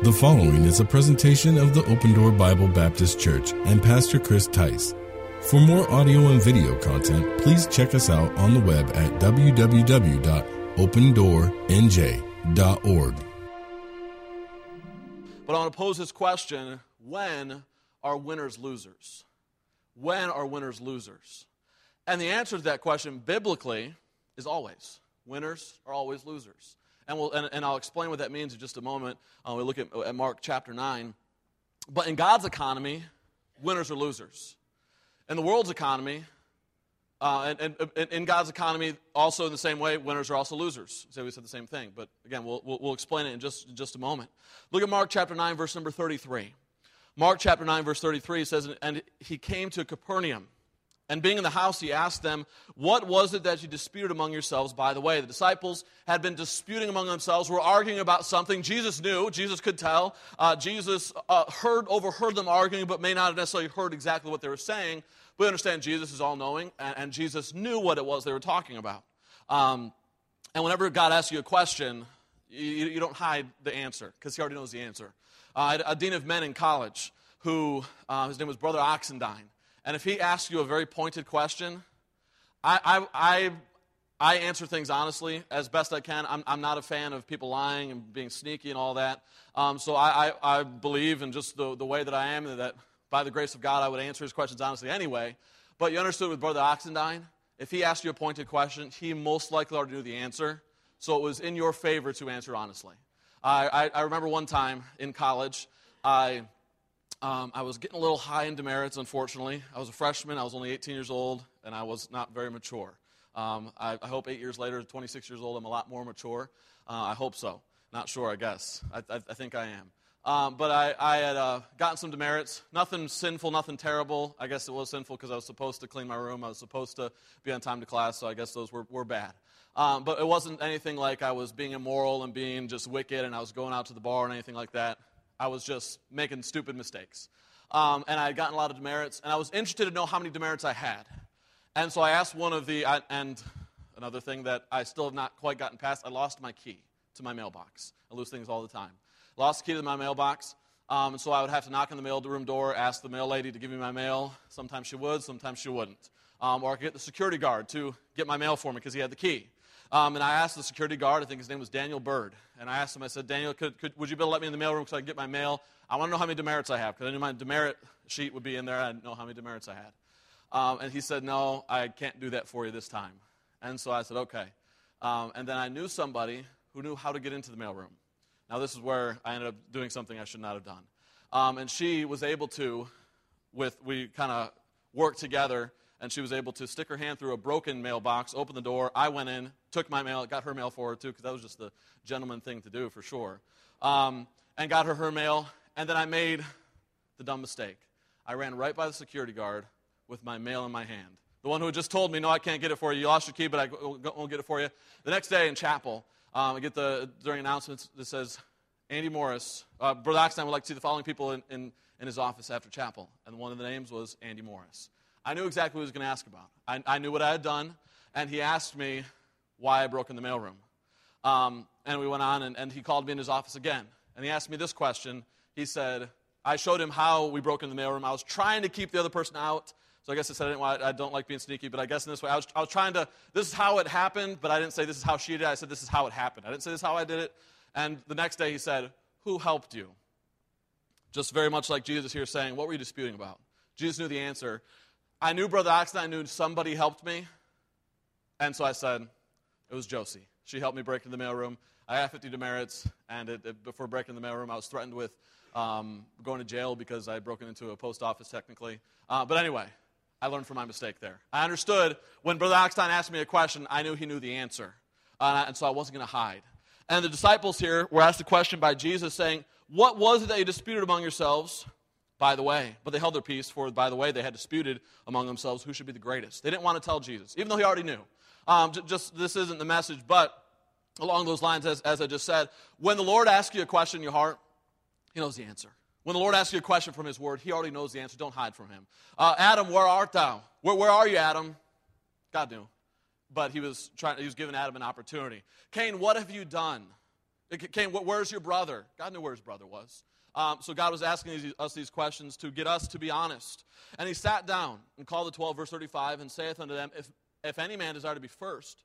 The following is a presentation of the Open Door Bible Baptist Church and Pastor Chris Tice. For more audio and video content, please check us out on the web at www.opendoornj.org. But I want to pose this question when are winners losers? When are winners losers? And the answer to that question, biblically, is always. Winners are always losers. And, we'll, and, and I'll explain what that means in just a moment. Uh, we look at, at Mark chapter 9. But in God's economy, winners are losers. In the world's economy, uh, and, and, in God's economy, also in the same way, winners are also losers. So we said the same thing, but again, we'll, we'll, we'll explain it in just, in just a moment. Look at Mark chapter 9, verse number 33. Mark chapter 9, verse 33 says, And he came to Capernaum. And being in the house, he asked them, What was it that you disputed among yourselves by the way? The disciples had been disputing among themselves, were arguing about something. Jesus knew, Jesus could tell. Uh, Jesus uh, heard, overheard them arguing, but may not have necessarily heard exactly what they were saying. But understand, Jesus is all knowing, and, and, Jesus knew what it was they were talking about. Um, and whenever God asks you a question, you, you don't hide the answer, because he already knows the answer. Uh, a dean of men in college who, uh, his name was Brother Oxendine, and if he asks you a very pointed question, I, I, I, I answer things honestly as best I can. I'm, I'm, not a fan of people lying and being sneaky and all that. Um, so I, I, I, believe in just the, the way that I am, that by the grace of God, I would answer his questions honestly anyway. But you understood with Brother Oxendine, if he asked you a pointed question, he most likely already knew the answer. So it was in your favor to answer honestly. I, I, I remember one time in college, I um, I was getting a little high in demerits, unfortunately. I was a freshman, I was only 18 years old, and I was not very mature. Um, I, I, hope eight years later, 26 years old, I'm a lot more mature. Uh, I hope so. Not sure, I guess. I, I, I think I am. Um, but I, I had uh, gotten some demerits. Nothing sinful, nothing terrible. I guess it was sinful because I was supposed to clean my room. I was supposed to be on time to class, so I guess those were, were bad. Um, but it wasn't anything like I was being immoral and being just wicked and I was going out to the bar and anything like that. I was just making stupid mistakes. Um, and I had gotten a lot of demerits, and I was interested to know how many demerits I had. And so I asked one of the, I, and another thing that I still have not quite gotten past, I lost my key to my mailbox. I lose things all the time. Lost the key to my mailbox, um, and so I would have to knock on the mail room door, ask the mail lady to give me my mail. Sometimes she would, sometimes she wouldn't. Um, or I could get the security guard to get my mail for me because he had the key. Um, and I asked the security guard, I think his name was Daniel Bird, and I asked him, I said, Daniel, could, could, would you be able to let me in the mailroom so I can get my mail? I want to know how many demerits I have, because I knew my demerit sheet would be in there. I didn't know how many demerits I had. Um, and he said, No, I can't do that for you this time. And so I said, Okay. Um, and then I knew somebody who knew how to get into the mailroom. Now, this is where I ended up doing something I should not have done. Um, and she was able to, with, we kind of worked together and she was able to stick her hand through a broken mailbox, open the door. I went in, took my mail, got her mail for her too, because that was just the gentleman thing to do for sure. Um, and got her her mail, and then I made the dumb mistake. I ran right by the security guard with my mail in my hand. The one who had just told me, no, I can't get it for you. You lost your key, but I won't get it for you. The next day in chapel, um, I get the, during announcements, that says, Andy Morris, uh, Brother Oxnard would like to see the following people in, in, in his office after chapel. And one of the names was Andy Morris. I knew exactly what he was going to ask about. I, I, knew what I had done, and he asked me why I broke in the mailroom. Um, and we went on, and, and he called me in his office again. And he asked me this question. He said, I showed him how we broke in the mailroom. I was trying to keep the other person out. So I guess I said I, didn't want, I don't like being sneaky, but I guess in this way, I was, I was trying to, this is how it happened, but I didn't say this is how she did it. I said this is how it happened. I didn't say this is how I did it. And the next day he said, Who helped you? Just very much like Jesus here saying, What were you disputing about? Jesus knew the answer. I knew Brother Oxton. I knew somebody helped me. And so I said, it was Josie. She helped me break into the mailroom. I had 50 demerits, and it, it, before breaking the mailroom, I was threatened with um, going to jail because I had broken into a post office technically. Uh, but anyway, I learned from my mistake there. I understood when Brother Oxton asked me a question, I knew he knew the answer. Uh, and so I wasn't going to hide. And the disciples here were asked a question by Jesus saying, What was it that you disputed among yourselves? by the way. But they held their peace, for by the way, they had disputed among themselves who should be the greatest. They didn't want to tell Jesus, even though he already knew. Um, just this isn't the message, but along those lines, as, as I just said, when the Lord asks you a question in your heart, he knows the answer. When the Lord asks you a question from his word, he already knows the answer. Don't hide from him. Uh, Adam, where art thou? Where, where are you, Adam? God knew. But he was trying, he was giving Adam an opportunity. Cain, what have you done? Cain, where's your brother? God knew where his brother was. Um, so God was asking these, us these questions to get us to be honest. And he sat down and called the twelve, verse 35, and saith unto them, If, if any man desire to be first,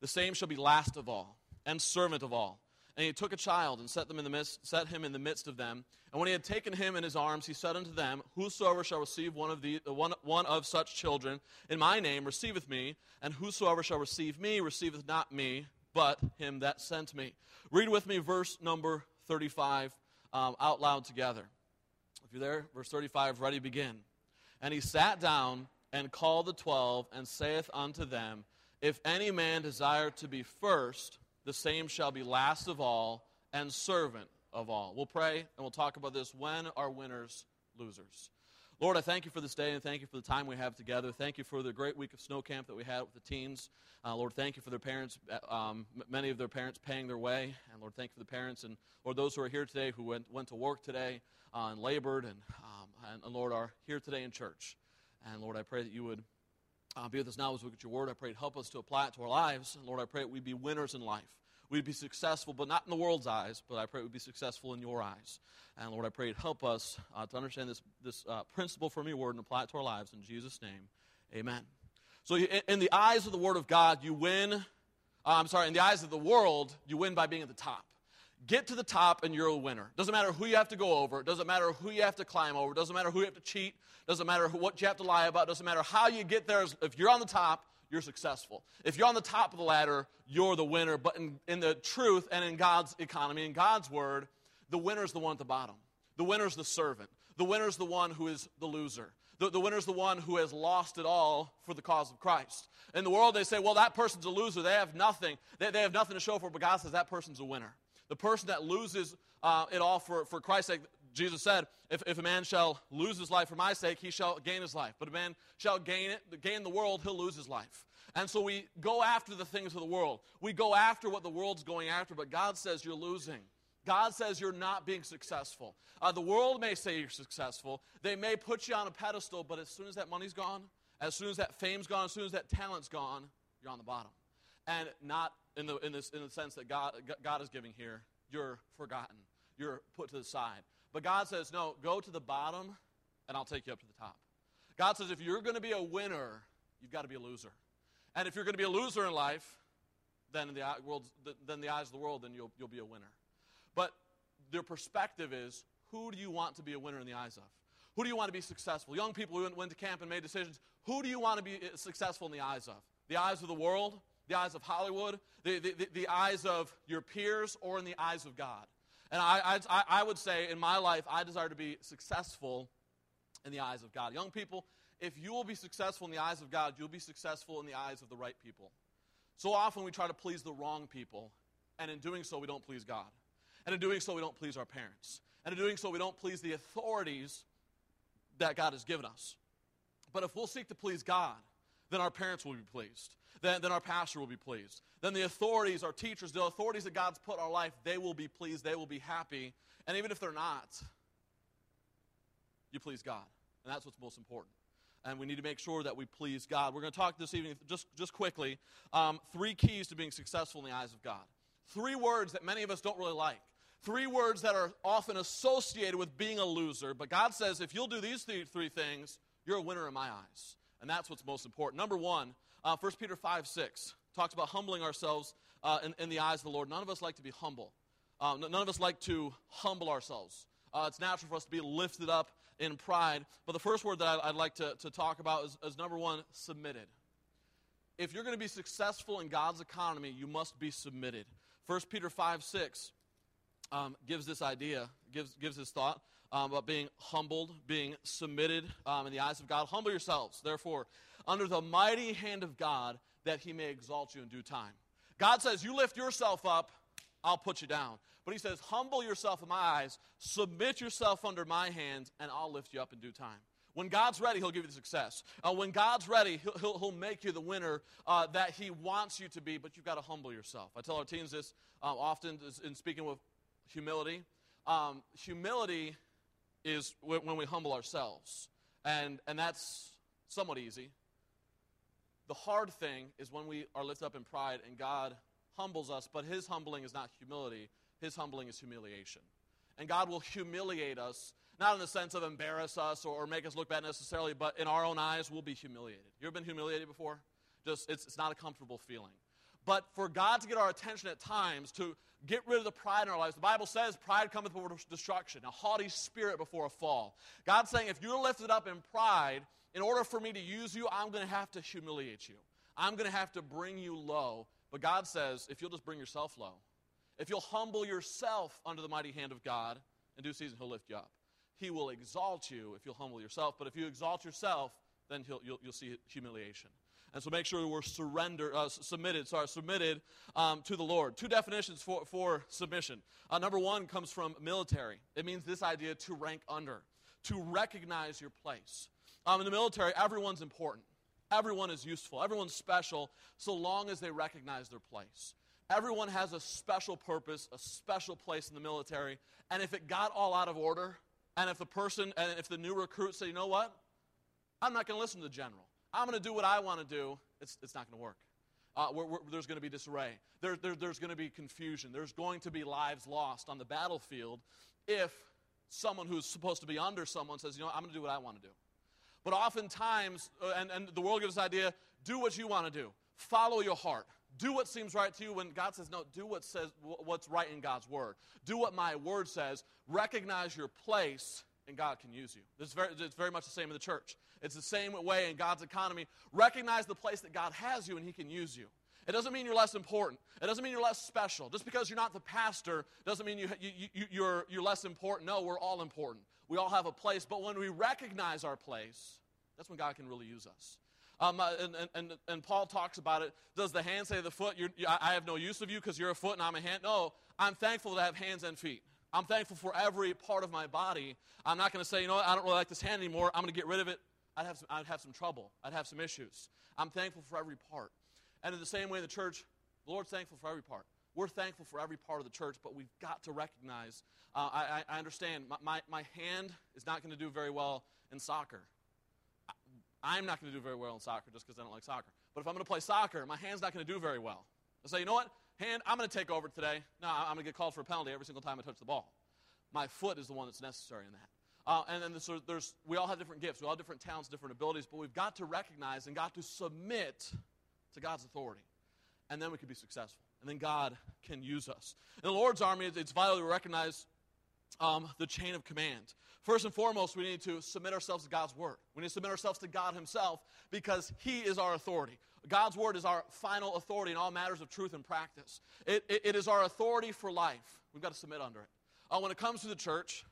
the same shall be last of all, and servant of all. And he took a child and set, them in the midst, set him in the midst of them. And when he had taken him in his arms, he said unto them, Whosoever shall receive one of, the, one, one of such children in my name receiveth me, and whosoever shall receive me receiveth not me, but him that sent me. Read with me verse number 35 um, out loud together. If you're there, verse 35, ready, begin. And he sat down and called the twelve, and saith unto them, If any man desire to be first, the same shall be last of all and servant of all. We'll pray and we'll talk about this. When are winners losers? Lord, I thank you for this day and thank you for the time we have together. Thank you for the great week of snow camp that we had with the teens. Uh, Lord, thank you for their parents, uh, um, many of their parents paying their way. And Lord, thank you for the parents and Lord, those who are here today who went, went to work today uh, and labored and, um, and, and, Lord, are here today in church. And Lord, I pray that you would uh, be with us now as we look at your word. I pray help us to apply it to our lives. And Lord, I pray that we'd be winners in life we'd be successful, but not in the world's eyes, but I pray we'd be successful in your eyes. And Lord, I pray help us uh, to understand this, this uh, principle from your word and apply it to our lives. In Jesus' name, amen. So, in, in the eyes of the word of God, you win. Uh, I'm sorry, in the eyes of the world, you win by being at the top. Get to the top and you're a winner. Doesn't matter who you have to go over. Doesn't matter who you have to climb over. Doesn't matter who you have to cheat. Doesn't matter what you have to lie about. Doesn't matter how you get there. If you're on the top, you're successful. If you're on the top of the ladder, you're the winner. But in, in the truth and in God's economy, in God's word, the winner's the one at the bottom. The winner's the servant. The winner's the one who is the loser. The, the winner's the one who has lost it all for the cause of Christ. In the world, they say, well, that person's a loser. They have nothing. They, they have nothing to show for. But God says that person's a winner. The person that loses uh, it all for, for Christ's sake, Jesus said, if, if a man shall lose his life for my sake, he shall gain his life. But a man shall gain it, gain the world, he'll lose his life. And so we go after the things of the world. We go after what the world's going after, but God says you're losing. God says you're not being successful. Uh, the world may say you're successful. They may put you on a pedestal, but as soon as that money's gone, as soon as that fame's gone, as soon as that talent's gone, you're on the bottom. And not in the, in this, in the sense that God, God is giving here. You're forgotten. You're put to the side. But God says, no, go to the bottom and I'll take you up to the top. God says, if you're going to be a winner, you've got to be a loser. And if you're going to be a loser in life, then in the, world, then the eyes of the world, then you'll, you'll be a winner. But their perspective is who do you want to be a winner in the eyes of? Who do you want to be successful? Young people who went to camp and made decisions, who do you want to be uh, successful in the eyes of? The eyes of the world? The eyes of Hollywood? The, the, the, eyes of your peers? Or in the eyes of God? And I, I, I would say in my life, I desire to be successful in the eyes of God. Young people, if you will be successful in the eyes of God, you'll be successful in the eyes of the right people. So often we try to please the wrong people, and in doing so, we don't please God. And in doing so, we don't please our parents. And in doing so, we don't please the authorities that God has given us. But if we'll seek to please God, then our parents will be pleased then, then our pastor will be pleased. Then the authorities, our teachers, the authorities that God's put in our life, they will be pleased, they will be happy. And even if they're not, you please God. And that's what's most important. And we need to make sure that we please God. We're going to talk this evening, just, just quickly, um, three keys to being successful in the eyes of God. Three words that many of us don't really like. Three words that are often associated with being a loser. But God says if you'll do these three, three things, you're a winner in my eyes. And that's what's most important. Number one, uh, 1 Peter 5 6 talks about humbling ourselves uh, in, in, the eyes of the Lord. None of us like to be humble. Uh, none of us like to humble ourselves. Uh, it's natural for us to be lifted up in pride. But the first word that I, would like to, to talk about is, is number one, submitted. If you're going to be successful in God's economy, you must be submitted. 1 Peter 5 6 um, gives this idea, gives, gives this thought um, about being humbled, being submitted um, in the eyes of God. Humble yourselves, therefore, under the mighty hand of God, that he may exalt you in due time. God says, You lift yourself up, I'll put you down. But he says, Humble yourself in my eyes, submit yourself under my hands, and I'll lift you up in due time. When God's ready, He'll give you the success. Uh, when God's ready, he'll, he'll, he'll, make you the winner uh, that He wants you to be, but you've got to humble yourself. I tell our teens this uh, often in speaking with humility. Um, humility is when we humble ourselves, and, and that's somewhat easy. The hard thing is when we are lifted up in pride and God humbles us, but his humbling is not humility. his humbling is humiliation. And God will humiliate us, not in the sense of embarrass us or, or make us look bad necessarily, but in our own eyes, we'll be humiliated. You ever been humiliated before? Just, it's, it's not a comfortable feeling. But for God to get our attention at times, to get rid of the pride in our lives, the Bible says pride cometh before destruction, a haughty spirit before a fall. God's saying, if you're lifted up in pride, in order for me to use you, I'm going to have to humiliate you. I'm going to have to bring you low. But God says, if you'll just bring yourself low, if you'll humble yourself under the mighty hand of God, in due season, He'll lift you up. He will exalt you if you'll humble yourself. But if you exalt yourself, then you'll, you'll see humiliation. And so make sure we're surrender, uh, submitted, sorry, submitted um, to the Lord. Two definitions for, for submission. Uh, number one comes from military. It means this idea to rank under, to recognize your place. Um, in the military, everyone's important. Everyone is useful. Everyone's special so long as they recognize their place. Everyone has a special purpose, a special place in the military. And if it got all out of order, and if the person, and if the new recruit said, you know what? I'm not going to listen to the general. I'm going to do what I want to do. It's, it's not going to work. Uh, we're, we're, there's going to be disarray. There, there, there's going to be confusion. There's going to be lives lost on the battlefield if someone who's supposed to be under someone says, you know, I'm going to do what I want to do. But oftentimes, uh, and, and the world gives this idea do what you want to do, follow your heart. Do what seems right to you when God says, no, do what says, what's right in God's word. Do what my word says. Recognize your place and God can use you. It's very, it's very much the same in the church. It's the same way in God's economy. Recognize the place that God has you and He can use you. It doesn't mean you're less important. It doesn't mean you're less special. Just because you're not the pastor doesn't mean you, you, you, you're, you're less important. No, we're all important. We all have a place. But when we recognize our place, that's when God can really use us. Um, uh, and, and, and, Paul talks about it. Does the hand say to the foot, I have no use of you because you're a foot and I'm a hand? No, I'm thankful to have hands and feet. I'm thankful for every part of my body. I'm not going to say, you know what, I don't really like this hand anymore. I'm going to get rid of it. I'd have, some, I'd have some trouble. I'd have some issues. I'm thankful for every part. And in the same way, the church, the Lord's thankful for every part. We're thankful for every part of the church, but we've got to recognize. Uh, I, I, understand my, my, my hand is not going to do very well in soccer. I'm not going to do very well in soccer just because I don't like soccer. But if I'm going to play soccer, my hand's not going to do very well. I say, you know what? Hand, I'm going to take over today. No, I'm going to get called for a penalty every single time I touch the ball. My foot is the one that's necessary in that. Uh, and then there's, there's, we all have different gifts, we all have different talents, different abilities, but we've got to recognize and got to submit to God's authority. And then we can be successful. And then God can use us. In the Lord's army, it's vital to recognize um, the chain of command. First and foremost, we need to submit ourselves to God's word. We need to submit ourselves to God Himself because He is our authority. God's word is our final authority in all matters of truth and practice. It, it, it is our authority for life. We've got to submit under it. Uh, when it comes to the church,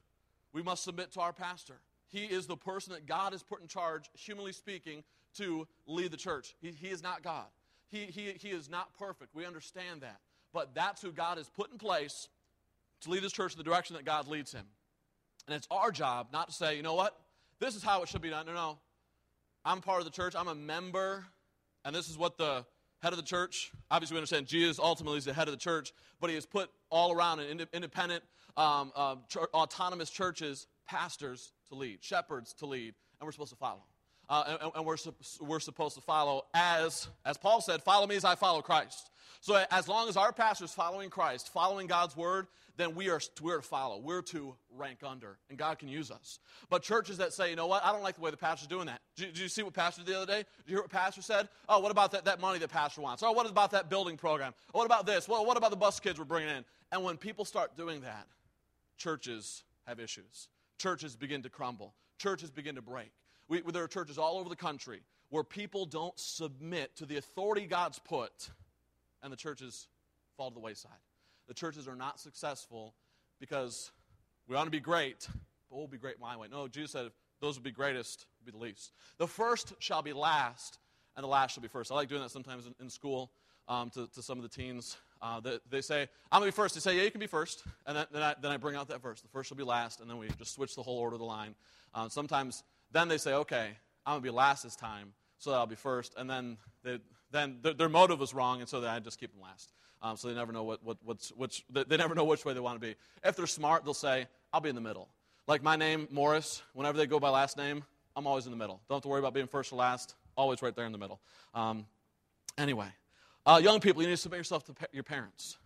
we must submit to our pastor. He is the person that God has put in charge, humanly speaking, to lead the church. He, he is not God. He, he, he is not perfect. We understand that. But that's who God has put in place to lead his church in the direction that God leads him. And it's our job not to say, you know what, this is how it should be done. No, no. I'm part of the church. I'm a member and this is what the head of the church, obviously we understand Jesus ultimately is the head of the church, but he has put all around in independent, um, uh, autonomous churches, pastors to lead, shepherds to lead, and we're supposed to follow. Uh, and, and we're, we're supposed to follow as, as Paul said, follow me as I follow Christ. So as long as our pastor is following Christ, following God's word, then we are we're to follow. We're to rank under, and God can use us. But churches that say, you know what, I don't like the way the pastor's doing that. Did, did you see what pastor did the other day? Did you hear what pastor said? Oh, what about that, that money that pastor wants? Oh, what about that building program? Oh, what about this? Well, what about the bus kids we're bringing in? And when people start doing that, churches have issues. Churches begin to crumble. Churches begin to break. We, there are churches all over the country where people don't submit to the authority God's put and the churches fall to the wayside. The churches are not successful because we want to be great, but we'll be great my way. No, Jesus said, those would be greatest, be the least. The first shall be last, and the last shall be first. I like doing that sometimes in, in school um, to, to, some of the teens. Uh, they, they, say, I'm going to be first. They say, yeah, you can be first. And then, then, I, then I bring out that verse. The first shall be last, and then we just switch the whole order of the line. Um, sometimes then they say, okay, I'm going to be last this time, so that I'll be first. And then they, then their, their motive was wrong, and so then I just keep them last. Um, so they never know what, what, what's, which, they never know which way they want to be. If they're smart, they'll say, I'll be in the middle. Like my name, Morris, whenever they go by last name, I'm always in the middle. Don't have to worry about being first or last, always right there in the middle. Um, anyway, uh, young people, you need to submit yourself to pa- your parents.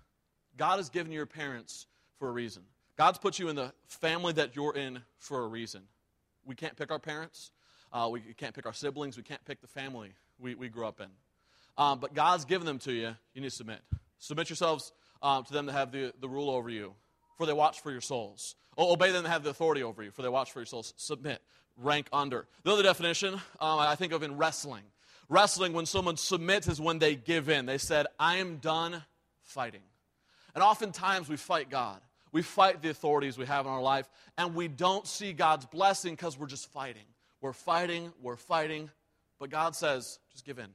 God has given you your parents for a reason. God's put you in the family that you're in for a reason. We can't pick our parents. Uh, we can't pick our siblings. We can't pick the family we, we grew up in. Um, but God's given them to you. You need to submit. Submit yourselves um, to them to have the, the rule over you, for they watch for your souls. O- obey them to have the authority over you, for they watch for your souls. Submit. Rank under. The other definition um, I think of in wrestling. Wrestling, when someone submits, is when they give in. They said, I am done fighting. And oftentimes we fight God. We fight the authorities we have in our life, and we don't see God's blessing because we're just fighting. We're fighting, we're fighting, but God says, just give in.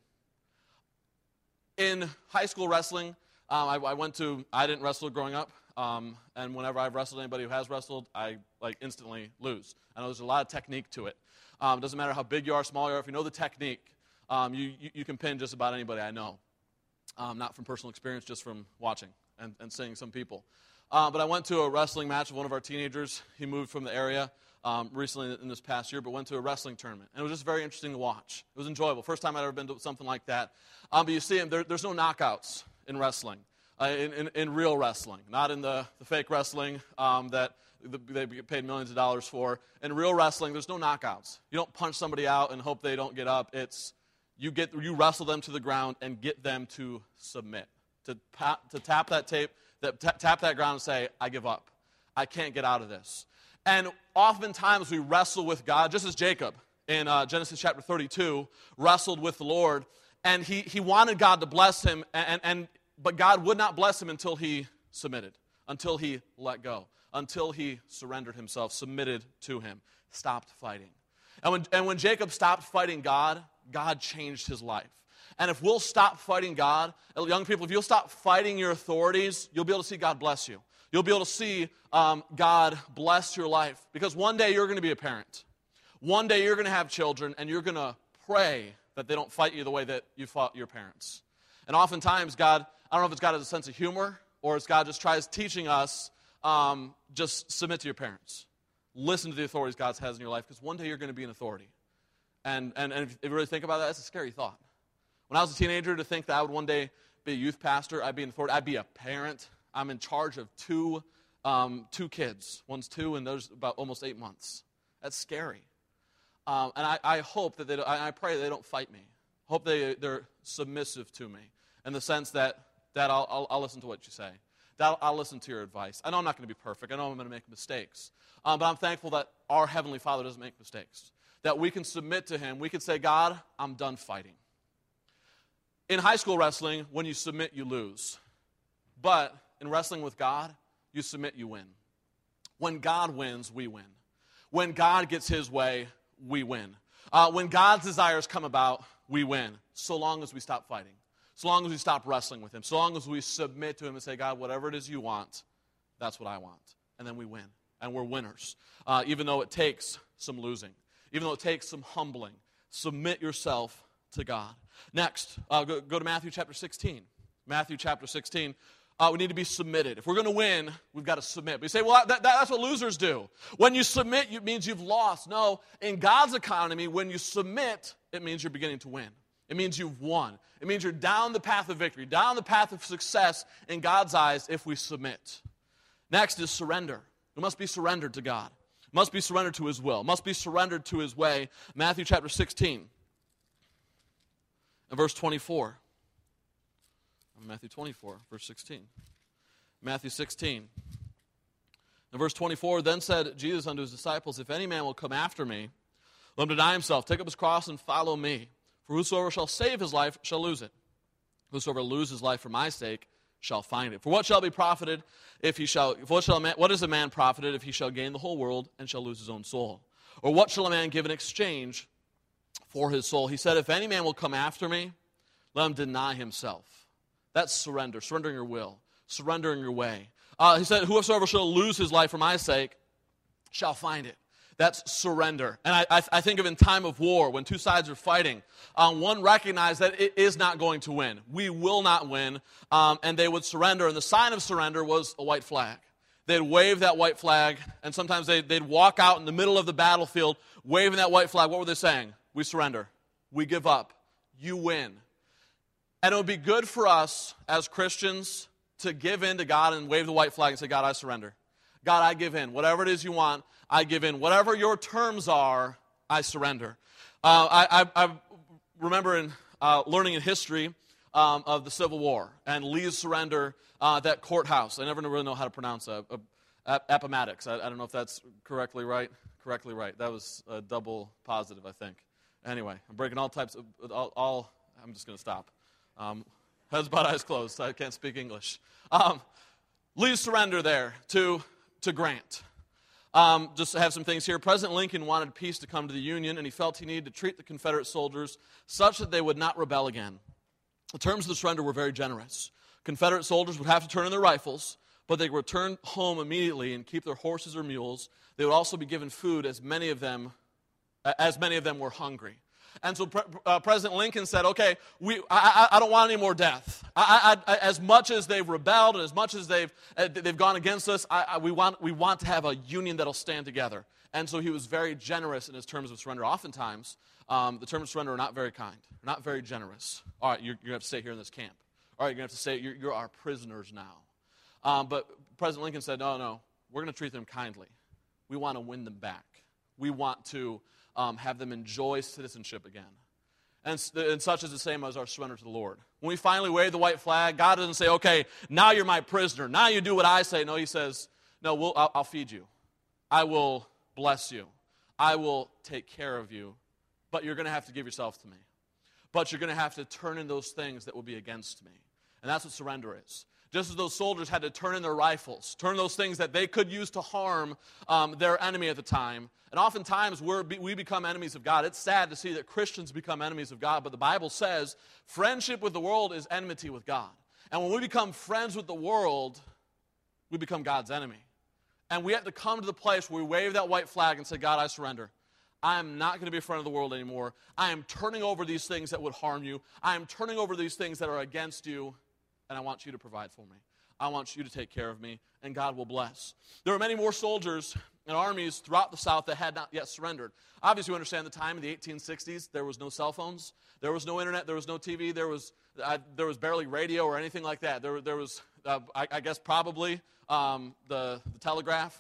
In high school wrestling, um, I, I, went to, I didn't wrestle growing up, um, and whenever I've wrestled anybody who has wrestled, I like instantly lose. I know there's a lot of technique to it. Um, doesn't matter how big you are, small you are, if you know the technique, um, you, you, you, can pin just about anybody I know. Um, not from personal experience, just from watching and, and seeing some people. Uh, but I went to a wrestling match with one of our teenagers. He moved from the area um, recently in this past year, but went to a wrestling tournament. And it was just very interesting to watch. It was enjoyable. First time I'd ever been to something like that. Um, but you see, there, there's no knockouts in wrestling, uh, in, in, in, real wrestling, not in the, the fake wrestling um, that they get paid millions of dollars for. In real wrestling, there's no knockouts. You don't punch somebody out and hope they don't get up. It's you, get, you wrestle them to the ground and get them to submit, to, to tap that tape, that, tap that ground and say, I give up. I can't get out of this. And oftentimes we wrestle with God, just as Jacob in uh, Genesis chapter 32 wrestled with the Lord, and he, he wanted God to bless him, and, and, but God would not bless him until he submitted, until he let go, until he surrendered himself, submitted to him, stopped fighting. And when, and when Jacob stopped fighting God, God changed his life. And if we'll stop fighting God, young people, if you'll stop fighting your authorities, you'll be able to see God bless you. You'll be able to see um, God bless your life because one day you're going to be a parent. One day you're going to have children and you're going to pray that they don't fight you the way that you fought your parents. And oftentimes, God, I don't know if it's God has a sense of humor or it's God just tries teaching us um, just submit to your parents. Listen to the authorities God has in your life because one day you're going to be an authority. And, and, and if you really think about that, that's a scary thought. When I was a teenager, to think that I would one day be a youth pastor, I'd be an authority, I'd be a parent, I'm in charge of two, um, two kids. One's two, and there's about almost eight months. That's scary. Um, and I, I, hope that they, I, pray they don't fight me. Hope they, they're submissive to me in the sense that, that I'll, I'll, I'll listen to what you say. I'll, I'll, listen to your advice. I know I'm not going to be perfect. I know I'm going to make mistakes. Um, but I'm thankful that our Heavenly Father doesn't make mistakes. That we can submit to Him. We can say, God, I'm done fighting. In high school wrestling, when you submit, you lose. But in wrestling with God, you submit, you win. When God wins, we win. When God gets his way, we win. Uh, when God's desires come about, we win. So long as we stop fighting. So long as we stop wrestling with him. So long as we submit to him and say, God, whatever it is you want, that's what I want. And then we win. And we're winners. Uh, even though it takes some losing, even though it takes some humbling. Submit yourself to God. Next, uh, go, go to Matthew chapter 16. Matthew chapter 16. Uh, we need to be submitted. If we're going to win, we've got to submit. But you say, well, that, that, that's what losers do. When you submit, it means you've lost. No, in God's economy, when you submit, it means you're beginning to win. It means you've won. It means you're down the path of victory, down the path of success in God's eyes if we submit. Next is surrender. We must be surrendered to God. Must be surrendered to His will. Must be surrendered to His way. Matthew chapter 16 verse 24. Matthew 24, verse 16. Matthew 16. In verse 24, then said Jesus unto his disciples, If any man will come after me, let him deny himself, take up his cross, and follow me. For whosoever shall save his life shall lose it. Whosoever loses life for my sake shall find it. For what shall be profited if he shall, what, shall man, what is a man profited if he shall gain the whole world and shall lose his own soul? Or what shall a man give in exchange for his soul? He said, If any man will come after me, let him deny himself that's surrender, surrendering your will, surrendering your way. Uh, he said, Whosoever shall lose his life for my sake shall find it. That's surrender. And I, I, I think of in time of war, when two sides are fighting, um, one recognized that it is not going to win. We will not win. Um, and they would surrender. And the sign of surrender was a white flag. They'd wave that white flag, and sometimes they'd, they'd walk out in the middle of the battlefield waving that white flag. What were they saying? We surrender. We give up. You win. And it would be good for us as Christians to give in to God and wave the white flag and say, God, I surrender. God, I give in. Whatever it is you want, I give in. Whatever your terms are, I surrender. Uh, I, I, I, remember in uh, learning in history um, of the Civil War and Lee's surrender uh, that courthouse. I never really know how to pronounce that. Uh, Appomattox. I, I, don't know if that's correctly right. Correctly right. That was a double positive, I think. Anyway, I'm breaking all types of all. all I'm just going to stop. Um, heads bowed, eyes closed. I can't speak English. Um, Lee's surrender there to to Grant. Um, just to have some things here. President Lincoln wanted peace to come to the Union, and he felt he needed to treat the Confederate soldiers such that they would not rebel again. The terms of the surrender were very generous. Confederate soldiers would have to turn in their rifles, but they would return home immediately and keep their horses or mules. They would also be given food, as many of them, as many of them were hungry. And so uh, President Lincoln said, okay, we, I, I, I, don't want any more death. I, as much as they've rebelled and as much as they've, uh, they've gone against us, we, want, we want to have a union that'll stand together. And so he was very generous in his terms of surrender. Oftentimes, um, the terms of surrender are not very kind, not very generous. All right, you're, you're going to have to stay here in this camp. All right, you're going to have to say, you're, you're our prisoners now. Um, but President Lincoln said, no, no, we're going to treat them kindly. We want to win them back. We want to um, have them enjoy citizenship again. And, and, such is the same as our surrender to the Lord. When we finally wave the white flag, God doesn't say, okay, now you're my prisoner. Now you do what I say. No, He says, no, we'll, I'll, I'll feed you. I will bless you. I will take care of you. But you're going to have to give yourself to me. But you're going to have to turn in those things that will be against me. And that's what surrender is. Just as those soldiers had to turn in their rifles, turn those things that they could use to harm um, their enemy at the time. And oftentimes we become enemies of God. It's sad to see that Christians become enemies of God, but the Bible says friendship with the world is enmity with God. And when we become friends with the world, we become God's enemy. And we have to come to the place where we wave that white flag and say, God, I surrender. I am not going to be a friend of the world anymore. I am turning over these things that would harm you. I am turning over these things that are against you and I want you to provide for me. I want you to take care of me, and God will bless. There are many more soldiers and armies throughout the South that had not yet surrendered. Obviously, you understand the time in the 1860s, there was no cell phones, there was no internet, there was no TV, there was, uh, there was barely radio or anything like that. There, there was, uh, I, I, guess, probably um, the, the telegraph,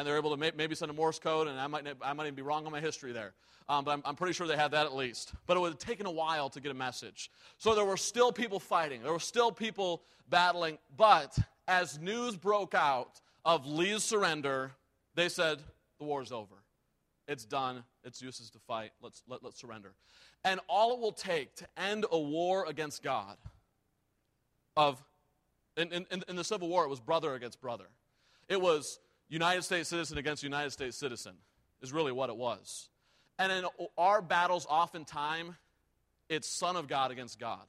and they're able to may, maybe send a Morse code, and I might, I might even be wrong on my history there. Um, but I'm, I'm, pretty sure they had that at least. But it would have taken a while to get a message. So there were still people fighting, there were still people battling. But as news broke out of Lee's surrender, they said, The war's over. It's done. It's useless to fight. Let's, let, let's surrender. And all it will take to end a war against God, of, in, in, in the Civil War, it was brother against brother. It was United States citizen against United States citizen, is really what it was. And in our battles, oftentimes, it's son of God against God,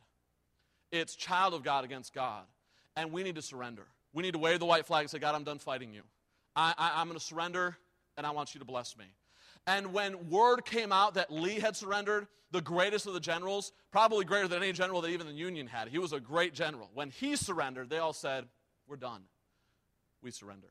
it's child of God against God. And we need to surrender. We need to wave the white flag and say, God, I'm done fighting you. I, I, I'm going to surrender, and I want you to bless me. And when word came out that Lee had surrendered, the greatest of the generals, probably greater than any general that even the Union had, he was a great general. When he surrendered, they all said, We're done. We surrender.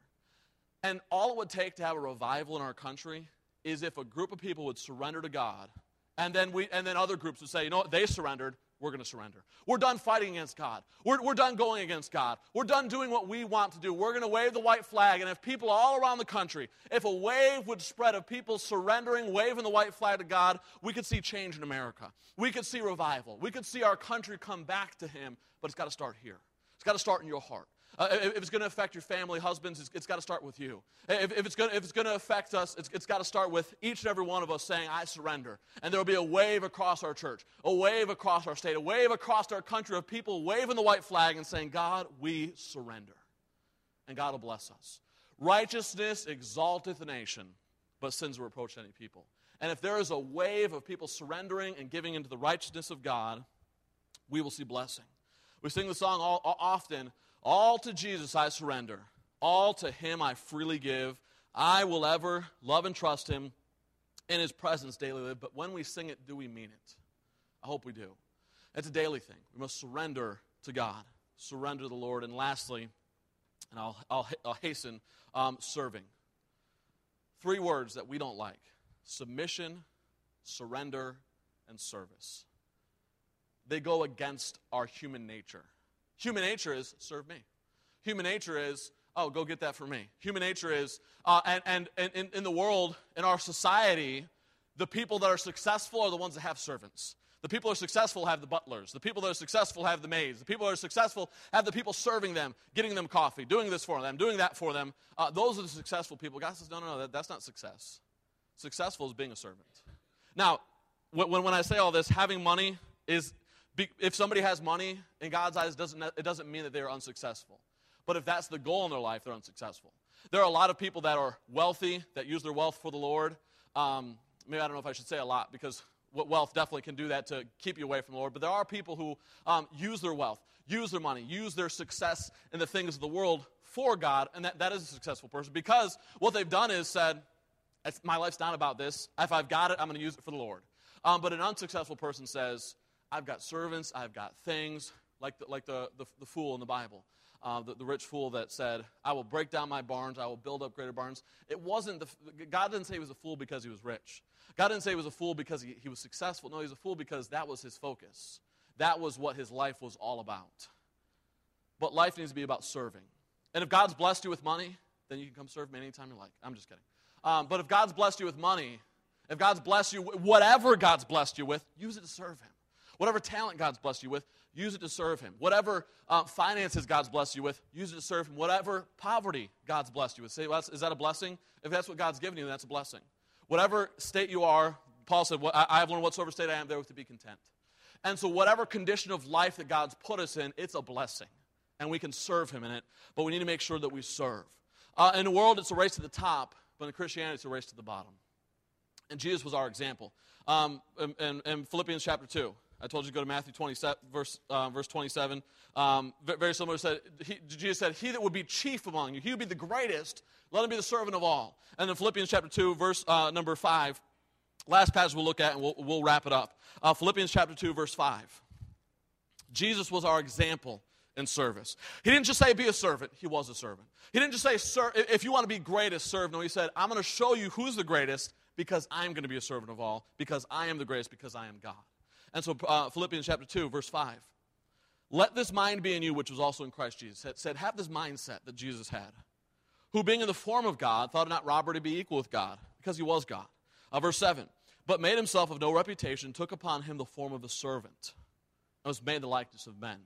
And all it would take to have a revival in our country is if a group of people would surrender to God, and then, we, and then other groups would say, you know what, they surrendered, we're going to surrender. We're done fighting against God. We're, we're done going against God. We're done doing what we want to do. We're going to wave the white flag. And if people all around the country, if a wave would spread of people surrendering, waving the white flag to God, we could see change in America. We could see revival. We could see our country come back to Him. But it's got to start here. It's got to start in your heart. Uh, if it's going to affect your family, husbands, it's, it's got to start with you. If, if it's going to affect us, it's, it's got to start with each and every one of us saying, I surrender. And there will be a wave across our church, a wave across our state, a wave across our country of people waving the white flag and saying, God, we surrender. And God will bless us. Righteousness exalteth a nation, but sins reproach any people. And if there is a wave of people surrendering and giving into the righteousness of God, we will see blessing. We sing the song all, often all to Jesus I surrender. All to him I freely give. I will ever love and trust him in his presence daily live. But when we sing it, do we mean it? I hope we do. It's a daily thing. We must surrender to God, surrender to the Lord. And lastly, and I'll, I'll, I'll hasten, um, serving. Three words that we don't like submission, surrender, and service. They go against our human nature. Human nature is serve me. Human nature is, oh, go get that for me. Human nature is, uh, and, and, and in, in the world, in our society, the people that are successful are the ones that have servants. The people who are successful have the butlers. The people that are successful have the maids. The people that are successful have the people serving them, getting them coffee, doing this for them, doing that for them. Uh, those are the successful people. God says, no, no, no, that, that's not success. Successful is being a servant. Now, when, when I say all this, having money is, if somebody has money, in God's eyes, it doesn't mean that they're unsuccessful. But if that's the goal in their life, they're unsuccessful. There are a lot of people that are wealthy, that use their wealth for the Lord. Um, maybe I don't know if I should say a lot because wealth definitely can do that to keep you away from the Lord. But there are people who um, use their wealth, use their money, use their success in the things of the world for God, and that, that is a successful person because what they've done is said, my life's not about this. If I've got it, I'm going to use it for the Lord. Um, but an unsuccessful person says, I've got servants, I've got things, like the, like the, the, the fool in the Bible. Uh, the, the, rich fool that said, I will break down my barns, I will build up greater barns. It wasn't, the, God didn't say he was a fool because he was rich. God didn't say he was a fool because he, he was successful. No, he was a fool because that was his focus. That was what his life was all about. But life needs to be about serving. And if God's blessed you with money, then you can come serve me anytime you like. I'm just kidding. Um, but if God's blessed you with money, if God's blessed you, whatever God's blessed you with, use it to serve Him. Whatever talent God's blessed you with, use it to serve Him. Whatever uh, finances God's blessed you with, use it to serve Him. Whatever poverty God's blessed you with, say, well, is that a blessing? If that's what God's given you, that's a blessing. Whatever state you are, Paul said, I have learned whatsoever state I am, there to be content. And so, whatever condition of life that God's put us in, it's a blessing. And we can serve Him in it, but we need to make sure that we serve. Uh, in the world, it's a race to the top, but in Christianity, it's a race to the bottom. And Jesus was our example. Um, in, in, in Philippians chapter 2, I told you to go to Matthew 27, verse, uh, verse 27. Um, very similar. Said, he, Jesus said, He that would be chief among you, he would be the greatest, let him be the servant of all. And then Philippians chapter 2, verse uh, number 5, last passage we'll look at and we'll, we'll wrap it up. Uh, Philippians chapter 2, verse 5. Jesus was our example in service. He didn't just say be a servant, he was a servant. He didn't just say, Sir, if you want to be greatest, serve. No, he said, I'm going to show you who's the greatest because I'm going to be a servant of all, because I am the greatest, because I am God. And so, uh, Philippians chapter 2, verse 5. Let this mind be in you, which was also in Christ Jesus. It said, have this mindset that Jesus had, who being in the form of God, thought it not robbery to be equal with God, because he was God. Uh, verse 7. But made himself of no reputation, took upon him the form of a servant, and was made the likeness of men.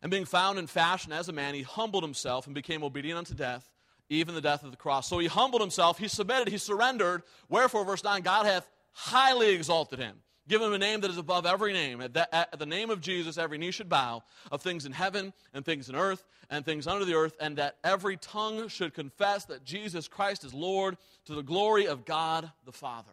And being found in fashion as a man, he humbled himself and became obedient unto death, even the death of the cross. So he humbled himself, he submitted, he surrendered. Wherefore, verse 9, God hath highly exalted him Give him a name that is above every name. At, the, at the name of Jesus, every knee should bow of things in heaven and things in earth and things under the earth, and that every tongue should confess that Jesus Christ is Lord to the glory of God the Father.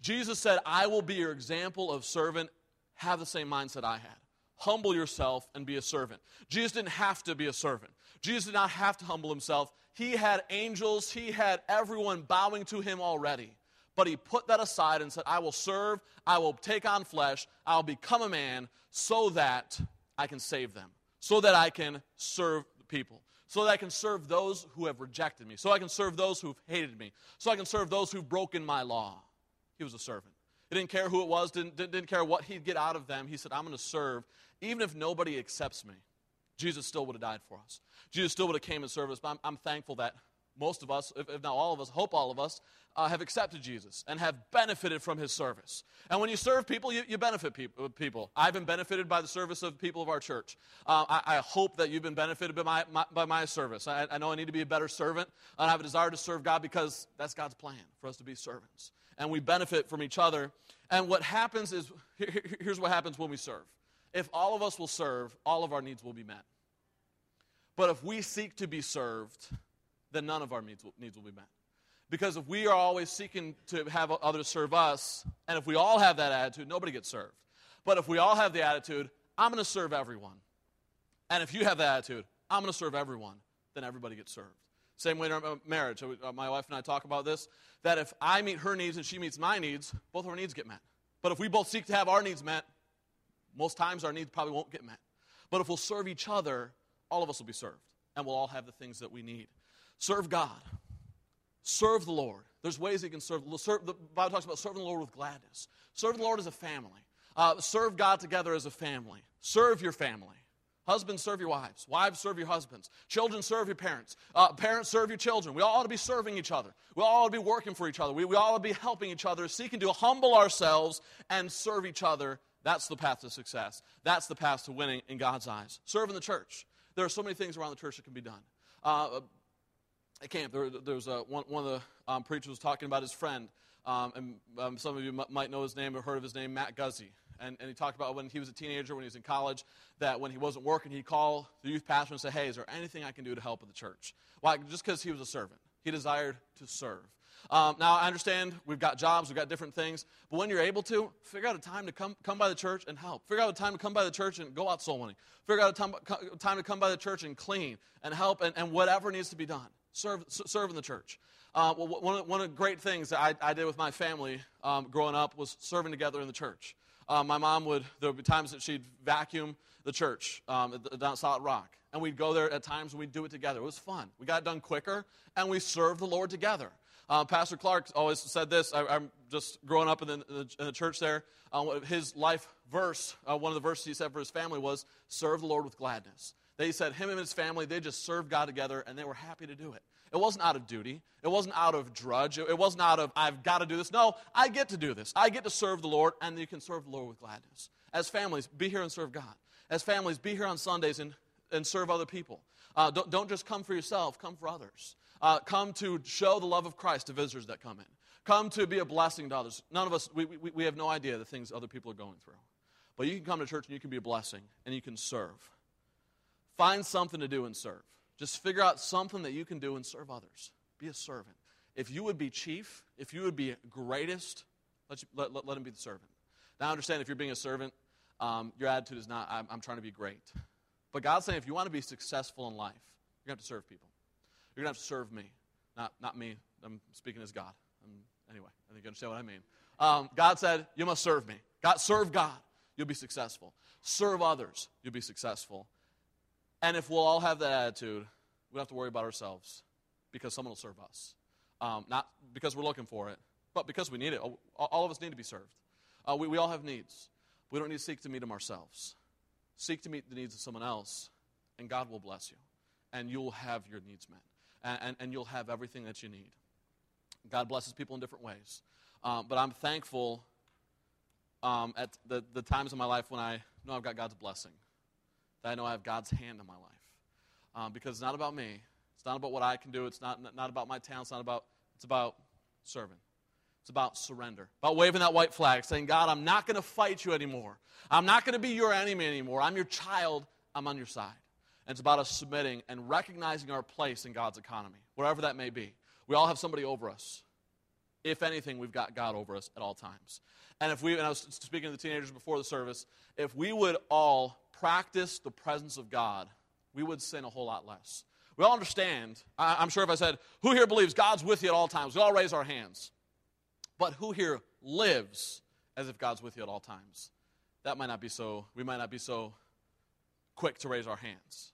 Jesus said, I will be your example of servant. Have the same mindset I had. Humble yourself and be a servant. Jesus didn't have to be a servant. Jesus did not have to humble himself. He had angels, he had everyone bowing to him already. But he put that aside and said, I will serve, I will take on flesh, I'll become a man so that I can save them, so that I can serve people, so that I can serve those who have rejected me, so I can serve those who've hated me, so I can serve those who've broken my law. He was a servant. He didn't care who it was, didn't, didn't care what he'd get out of them. He said, I'm going to serve, even if nobody accepts me. Jesus still would have died for us. Jesus still would have came and served us. But I'm, I'm thankful that most of us, if, not all of us, hope all of us, uh, have accepted Jesus and have benefited from his service. And when you serve people, you, you benefit uh, people. I've been benefited by the service of people of our church. Uh, I, I, hope that you've been benefited by my, my by my service. I, I, know I need to be a better servant, and I have a desire to serve God because that's God's plan for us to be servants. And we benefit from each other. And what happens is here, here's what happens when we serve. If all of us will serve, all of our needs will be met. But if we seek to be served, then none of our needs will, needs will be met. Because if we are always seeking to have others serve us, and if we all have that attitude, nobody gets served. But if we all have the attitude, I'm going to serve everyone, and if you have that attitude, I'm going to serve everyone, then everybody gets served. Same way in our marriage. Uh, my wife and I talk about this that if I meet her needs and she meets my needs, both of our needs get met. But if we both seek to have our needs met, most times our needs probably won't get met. But if we'll serve each other, all of us will be served, and we'll all have the things that we need. Serve God. Serve the Lord. There's ways you can serve. serve the Bible talks about serving the Lord with gladness. Serve the Lord as a family. Uh, serve God together as a family. Serve your family. Husbands, serve your wives. Wives, serve your husbands. Children, serve your parents. Uh, parents, serve your children. We all ought to be serving each other. We all ought to be working for each other. We, we all ought to be helping each other, seeking to humble ourselves and serve each other. That's the path to success. That's the path to winning in God's eyes. Serve in the church. There are so many things around the church that can be done. Uh, at camp, there, there was a, one, one, of the um, preachers was talking about his friend, um, and um, some of you m- might know his name or heard of his name, Matt Guzzi. And, and, he talked about when he was a teenager, when he was in college, that when he wasn't working, he'd call the youth pastor and say, Hey, is there anything I can do to help in the church? Why? Just because he was a servant. He desired to serve. Um, now, I understand we've got jobs, we've got different things, but when you're able to, figure out a time to come, come by the church and help. Figure out a time to come by the church and go out soul winning. Figure out a time, time to come by the church and clean and help and, and whatever needs to be done. Serve, serve in the church. Uh, well, one, of, one of the great things that I, I did with my family um, growing up was serving together in the church. Uh, my mom would, there would be times that she'd vacuum the church um, down Solid Rock. And we'd go there at times and we'd do it together. It was fun. We got it done quicker and we served the Lord together. Uh, Pastor Clark always said this. I, am just growing up in the, in the, in the church there. Uh, his life verse, uh, one of the verses he said for his family was, Serve the Lord with gladness. They said him and his family, they just served God together and they were happy to do it. It wasn't out of duty. It wasn't out of drudge. It wasn't out of, I've got to do this. No, I get to do this. I get to serve the Lord, and you can serve the Lord with gladness. As families, be here and serve God. As families, be here on Sundays and, and serve other people. Uh, don't, don't just come for yourself, come for others. Uh, come to show the love of Christ to visitors that come in. Come to be a blessing to others. None of us, we, we, we have no idea the things other people are going through. But you can come to church and you can be a blessing and you can serve. Find something to do and serve. Just figure out something that you can do and serve others. Be a servant. If you would be chief, if you would be greatest, let, you, let, let, let him be the servant. Now, I understand if you're being a servant, um, your attitude is not, I'm, I'm trying to be great. But God's saying if you want to be successful in life, you're going to have to serve people. You're going to have to serve me. Not, not me. I'm speaking as God. I'm, anyway, I think you understand what I mean. Um, God said, You must serve me. God, serve God. You'll be successful. Serve others. You'll be successful. And if we'll all have that attitude, we don't have to worry about ourselves because someone will serve us. Um, not because we're looking for it, but because we need it. All of us need to be served. Uh, we, we all have needs. We don't need to seek to meet them ourselves. Seek to meet the needs of someone else, and God will bless you. And you'll have your needs met. And, and, and you'll have everything that you need. God blesses people in different ways. Um, but I'm thankful um, at the, the times in my life when I know I've got God's blessing that I know I have God's hand in my life. Um, because it's not about me. It's not about what I can do. It's not, not about my talents. It's not about, it's about serving. It's about surrender, about waving that white flag, saying, God, I'm not going to fight you anymore. I'm not going to be your enemy anymore. I'm your child. I'm on your side. And it's about us submitting and recognizing our place in God's economy, wherever that may be. We all have somebody over us. If anything, we've got God over us at all times. And if we, and I was speaking to the teenagers before the service, if we would all practice the presence of God, we would sin a whole lot less. We all understand. I'm sure if I said, Who here believes God's with you at all times? We all raise our hands. But who here lives as if God's with you at all times? That might not be so, we might not be so quick to raise our hands.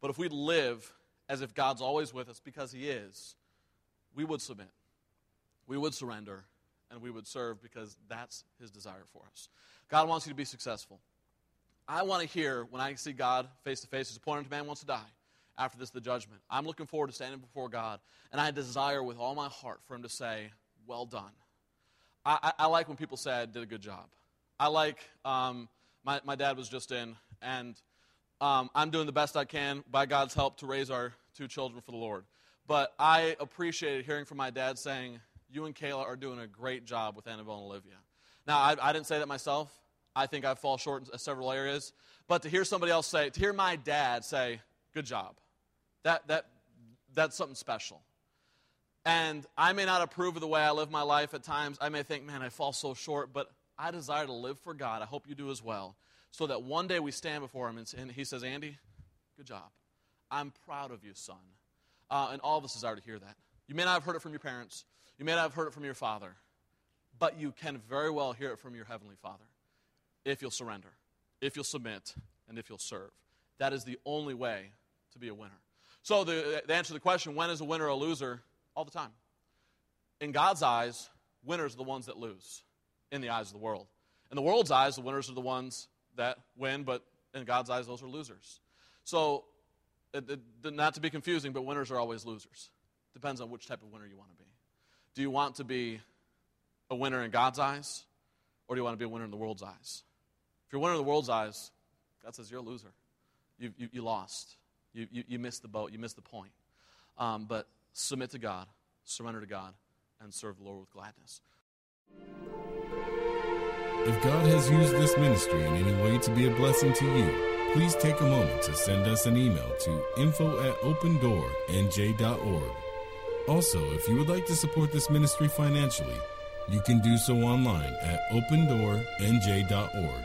But if we live as if God's always with us because He is, we would submit. We would surrender and we would serve because that's His desire for us. God wants you to be successful. I want to hear when I see God face to face, a appointed man wants to die. After this, the judgment. I'm looking forward to standing before God, and I desire with all my heart for Him to say, Well done. I, I, I like when people say I did a good job. I like, um, my, my dad was just in, and um, I'm doing the best I can by God's help to raise our two children for the Lord. But I appreciated hearing from my dad saying, You and Kayla are doing a great job with Annabelle and Olivia. Now, I, I didn't say that myself. I think I fall short in several areas. But to hear somebody else say, to hear my dad say, good job, that, that, that's something special. And I may not approve of the way I live my life at times. I may think, man, I fall so short, but I desire to live for God. I hope you do as well. So that one day we stand before Him and He says, Andy, good job. I'm proud of you, son. Uh, and all of us desire to hear that. You may not have heard it from your parents, you may not have heard it from your father, but you can very well hear it from your Heavenly Father if you'll surrender, if you'll submit, and if you'll serve. That is the only way to be a winner. So, the, the answer to the question when is a winner a loser? All the time. In God's eyes, winners are the ones that lose in the eyes of the world. In the world's eyes, the winners are the ones that win, but in God's eyes, those are losers. So, not to be confusing, but winners are always losers. Depends on which type of winner you want to be. Do you want to be a winner in God's eyes, or do you want to be a winner in the world's eyes? If you're winner in the world's eyes, God says you're a loser. You, you, you lost. You, you, you, missed the boat. You missed the point. Um, but submit to God, surrender to God, and serve the Lord with gladness. If God has used this ministry in any way to be a blessing to you, please take a moment to send us an email to info at opendoornj.org. Also, if you would like to support this ministry financially, you can do so online at opendoornj.org.